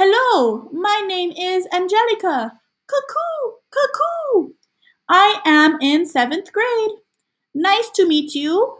Hello, my name is Angelica. Cuckoo, cuckoo. I am in seventh grade. Nice to meet you.